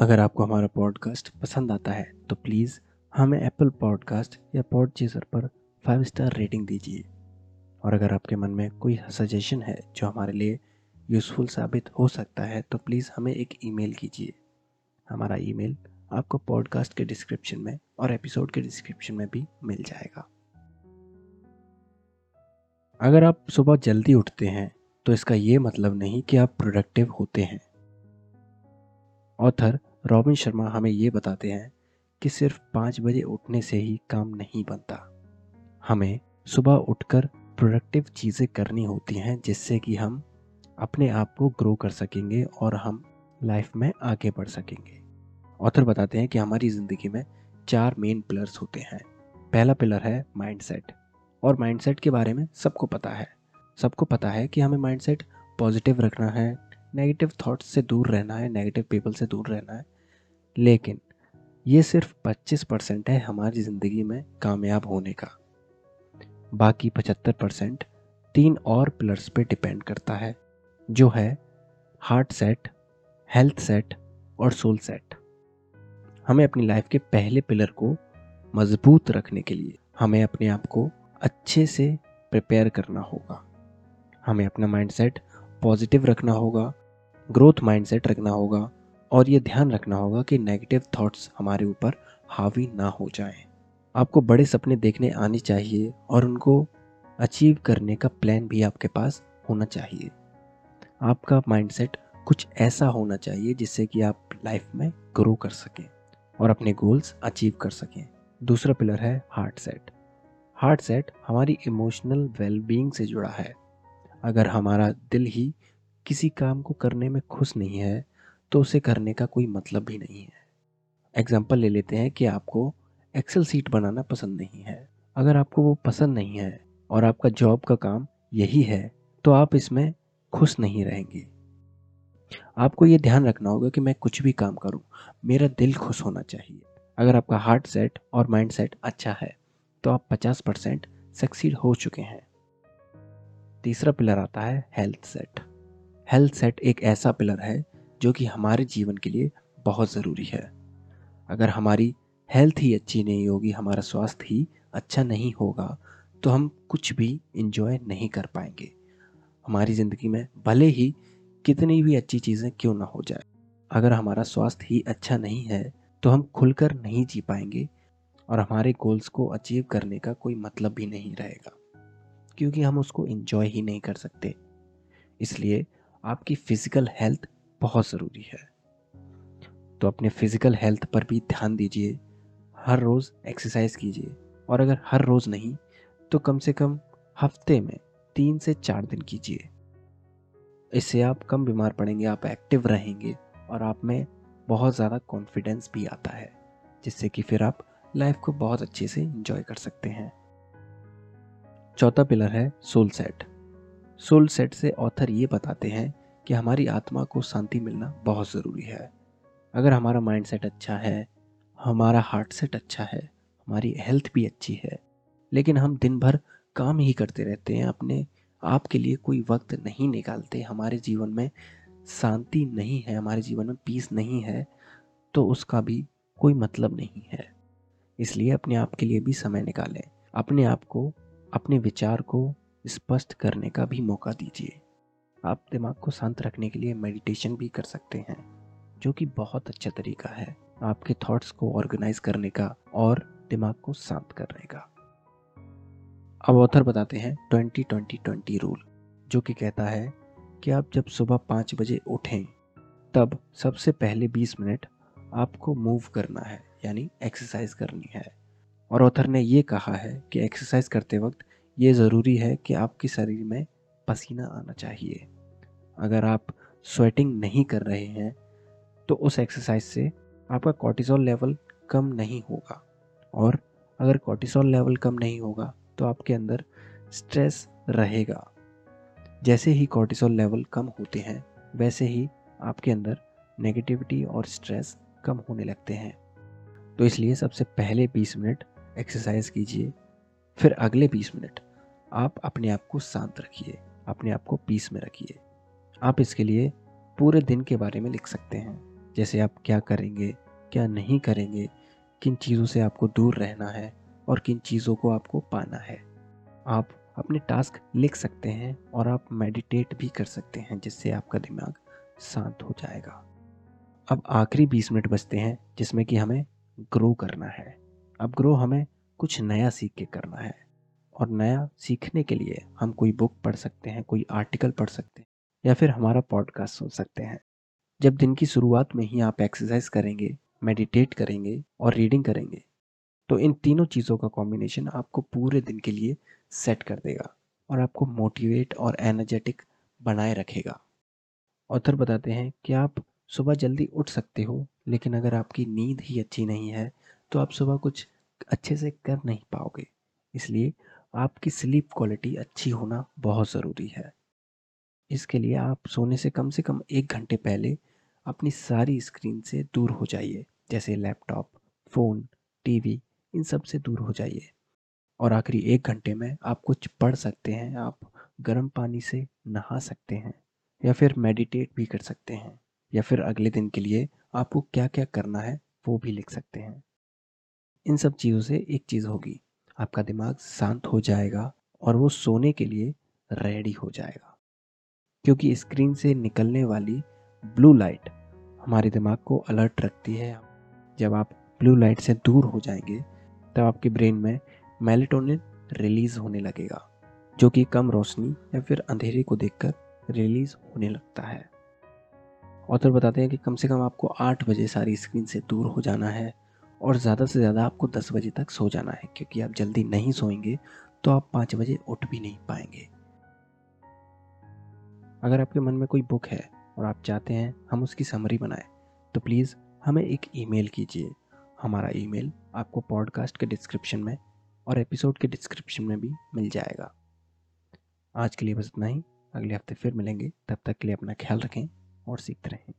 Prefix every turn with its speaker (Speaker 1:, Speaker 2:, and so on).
Speaker 1: अगर आपको हमारा पॉडकास्ट पसंद आता है तो प्लीज़ हमें एप्पल पॉडकास्ट या पॉड चीज़र पर फाइव स्टार रेटिंग दीजिए। और अगर आपके मन में कोई सजेशन है जो हमारे लिए यूज़फुल साबित हो सकता है तो प्लीज़ हमें एक ईमेल कीजिए। हमारा ईमेल आपको पॉडकास्ट के डिस्क्रिप्शन में और एपिसोड के डिस्क्रिप्शन में भी मिल जाएगा। अगर आप सुबह जल्दी उठते हैं तो इसका ये मतलब नहीं कि आप प्रोडक्टिव होते हैं। ऑथर रॉबिन शर्मा हमें ये बताते हैं कि सिर्फ़ पाँच बजे उठने से ही काम नहीं बनता। हमें सुबह उठकर प्रोडक्टिव चीज़ें करनी होती हैं जिससे कि हम अपने आप को ग्रो कर सकेंगे और हम लाइफ में आगे बढ़ सकेंगे। ऑथर बताते हैं कि हमारी ज़िंदगी में चार मेन पिलर्स होते हैं। पहला पिलर है माइंडसेट और माइंडसेट के बारे में सबको पता है। सबको पता है कि हमें माइंडसेट पॉजिटिव रखना है नेगेटिव थॉट्स से दूर रहना है नेगेटिव पीपल से दूर रहना है। लेकिन ये सिर्फ़ 25 परसेंट है हमारी ज़िंदगी में कामयाब होने का। बाकी 75 परसेंट तीन और पिलर्स पे डिपेंड करता है, जो है हार्ट सेट हेल्थ सेट और सोल सेट हमें अपनी लाइफ के पहले पिलर को मज़बूत रखने के लिए हमें अपने आप को अच्छे से प्रिपेयर करना होगा। हमें अपना माइंडसेट पॉजिटिव रखना होगा ग्रोथ माइंडसेट रखना होगा और ये ध्यान रखना होगा कि नेगेटिव थॉट्स हमारे ऊपर हावी ना हो जाएँ। आपको बड़े सपने देखने आने चाहिए और उनको अचीव करने का प्लान भी आपके पास होना चाहिए। आपका माइंडसेट कुछ ऐसा होना चाहिए जिससे कि आप लाइफ में ग्रो कर सकें और अपने गोल्स अचीव कर सकें। दूसरा पिलर है हार्ट सेट हार्ट सेट हमारी इमोशनल वेलबींग से जुड़ा है। अगर हमारा दिल ही किसी काम को करने में खुश नहीं है तो उसे करने का कोई मतलब भी नहीं है। एग्ज़ाम्पल ले लेते हैं कि आपको एक्सेल सीट बनाना पसंद नहीं है। अगर आपको वो पसंद नहीं है और आपका जॉब का काम यही है तो आप इसमें खुश नहीं रहेंगे। आपको ये ध्यान रखना होगा कि मैं कुछ भी काम करूँ, मेरा दिल खुश होना चाहिए। अगर आपका हार्ट सेट और माइंड सेट अच्छा है तो आप 50 परसेंट सक्सीड हो चुके हैं। तीसरा पिलर आता है हेल्थ सेट हेल्थ सेट एक ऐसा पिलर है जो कि हमारे जीवन के लिए बहुत ज़रूरी है। अगर हमारी हेल्थ ही अच्छी नहीं होगी, हमारा स्वास्थ्य ही अच्छा नहीं होगा तो हम कुछ भी इंजॉय नहीं कर पाएँगे। हमारी ज़िंदगी में भले ही कितनी भी अच्छी चीज़ें क्यों ना हो जाए, अगर हमारा स्वास्थ्य ही अच्छा नहीं है तो हम खुलकर नहीं जी पाएँगे और हमारे गोल्स को अचीव करने का कोई मतलब भी नहीं रहेगा, क्योंकि हम उसको इंजॉय ही नहीं कर सकते। इसलिए आपकी फ़िज़िकल हेल्थ बहुत ज़रूरी है। तो अपने फ़िज़िकल हेल्थ पर भी ध्यान दीजिए। हर रोज़ एक्सरसाइज कीजिए। और अगर हर रोज़ नहीं तो कम से कम हफ़्ते में तीन से चार दिन कीजिए। इससे आप कम बीमार पड़ेंगे, आप एक्टिव रहेंगे और आप में बहुत ज़्यादा कॉन्फिडेंस भी आता है, जिससे कि फिर आप लाइफ को बहुत अच्छे से इंजॉय कर सकते हैं। चौथा पिलर है सोल सेट सोल सेट से ऑथर ये बताते हैं कि हमारी आत्मा को शांति मिलना बहुत ज़रूरी है। अगर हमारा माइंड सेट अच्छा है, हमारा हार्ट सेट अच्छा है, हमारी हेल्थ भी अच्छी है, लेकिन हम दिन भर काम ही करते रहते हैं, अपने आप के लिए कोई वक्त नहीं निकालते, हमारे जीवन में शांति नहीं है, हमारे जीवन में पीस नहीं है तो उसका भी कोई मतलब नहीं है। इसलिए अपने आप के लिए भी समय निकालें। अपने आप को, अपने विचार को स्पष्ट करने का भी मौका दीजिए। आप दिमाग को शांत रखने के लिए मेडिटेशन भी कर सकते हैं, जो कि बहुत अच्छा तरीका है आपके थॉट्स को ऑर्गेनाइज करने का और दिमाग को शांत करने का। अब ऑथर बताते हैं ट्वेंटी ट्वेंटी ट्वेंटी रूल जो कि कहता है कि आप जब सुबह पाँच बजे उठें, तब सबसे पहले बीस मिनट आपको मूव करना है, यानी एक्सरसाइज करनी है। और ऑथर ने ये कहा है कि एक्सरसाइज करते वक्त ये ज़रूरी है कि आपके शरीर में पसीना आना चाहिए। अगर आप स्वेटिंग नहीं कर रहे हैं तो उस एक्सरसाइज से आपका कॉर्टिसोल लेवल कम नहीं होगा। और अगर कॉर्टिसोल लेवल कम नहीं होगा तो आपके अंदर स्ट्रेस रहेगा। जैसे ही कॉर्टिसोल लेवल कम होते हैं, वैसे ही आपके अंदर नेगेटिविटी और स्ट्रेस कम होने लगते हैं। तो इसलिए सबसे पहले 20 मिनट एक्सरसाइज कीजिए, फिर अगले 20 मिनट आप अपने आप को शांत रखिए, अपने आप को पीस में रखिए। आप इसके लिए पूरे दिन के बारे में लिख सकते हैं। जैसे आप क्या करेंगे, क्या नहीं करेंगे, किन चीज़ों से आपको दूर रहना है और किन चीज़ों को आपको पाना है। आप अपने टास्क लिख सकते हैं और आप मेडिटेट भी कर सकते हैं, जिससे आपका दिमाग शांत हो जाएगा। अब आखिरी बीस मिनट बचते हैं, जिसमें कि हमें ग्रो करना है। अब ग्रो हमें कुछ नया सीख के करना है। और नया सीखने के लिए हम कोई बुक पढ़ सकते हैं, कोई आर्टिकल पढ़ सकते हैं, या फिर हमारा पॉडकास्ट सुन सकते हैं। जब दिन की शुरुआत में ही आप एक्सरसाइज करेंगे मेडिटेट करेंगे और रीडिंग करेंगे तो इन तीनों चीज़ों का कॉम्बिनेशन आपको पूरे दिन के लिए सेट कर देगा और आपको मोटिवेट और एनर्जेटिक बनाए रखेगा। ऑथर बताते हैं कि आप सुबह जल्दी उठ सकते हो? लेकिन अगर आपकी नींद ही अच्छी नहीं है तो आप सुबह कुछ अच्छे से कर नहीं पाओगे। इसलिए आपकी स्लीप क्वालिटी अच्छी होना बहुत ज़रूरी है। इसके लिए आप सोने से कम से कम एक घंटे पहले अपनी सारी स्क्रीन से दूर हो जाइए, जैसे लैपटॉप फ़ोन टीवी इन सबसे दूर हो जाइए। और आखिरी एक घंटे में आप कुछ पढ़ सकते हैं, आप गर्म पानी से नहा सकते हैं, या फिर मेडिटेट भी कर सकते हैं, या फिर अगले दिन के लिए आपको क्या क्या करना है वो भी लिख सकते हैं। इन सब चीज़ों से एक चीज़ होगी आपका दिमाग शांत हो जाएगा और वो सोने के लिए रेडी हो जाएगा। क्योंकि स्क्रीन से निकलने वाली ब्लू लाइट हमारे दिमाग को अलर्ट रखती है। जब आप ब्लू लाइट से दूर हो जाएँगे, तब आपके ब्रेन में मेलेटोनिन रिलीज़ होने लगेगा, जो कि कम रोशनी या फिर अंधेरे को देखकर रिलीज़ होने लगता है। ऑथर बताते हैं कि कम से कम आपको आठ बजे सारी स्क्रीन से दूर हो जाना है। और ज़्यादा से ज़्यादा आपको दस बजे तक सो जाना है, क्योंकि आप जल्दी नहीं सोएँगे तो आप पाँच बजे उठ भी नहीं पाएँगे। अगर आपके मन में कोई बुक है और आप चाहते हैं हम उसकी समरी बनाएँ तो प्लीज़ हमें एक ईमेल कीजिए। हमारा ईमेल आपको पॉडकास्ट के डिस्क्रिप्शन में और एपिसोड के डिस्क्रिप्शन में भी मिल जाएगा। आज के लिए बस इतना ही। अगले हफ़्ते फिर मिलेंगे। तब तक के लिए अपना ख्याल रखें और सीखते रहें।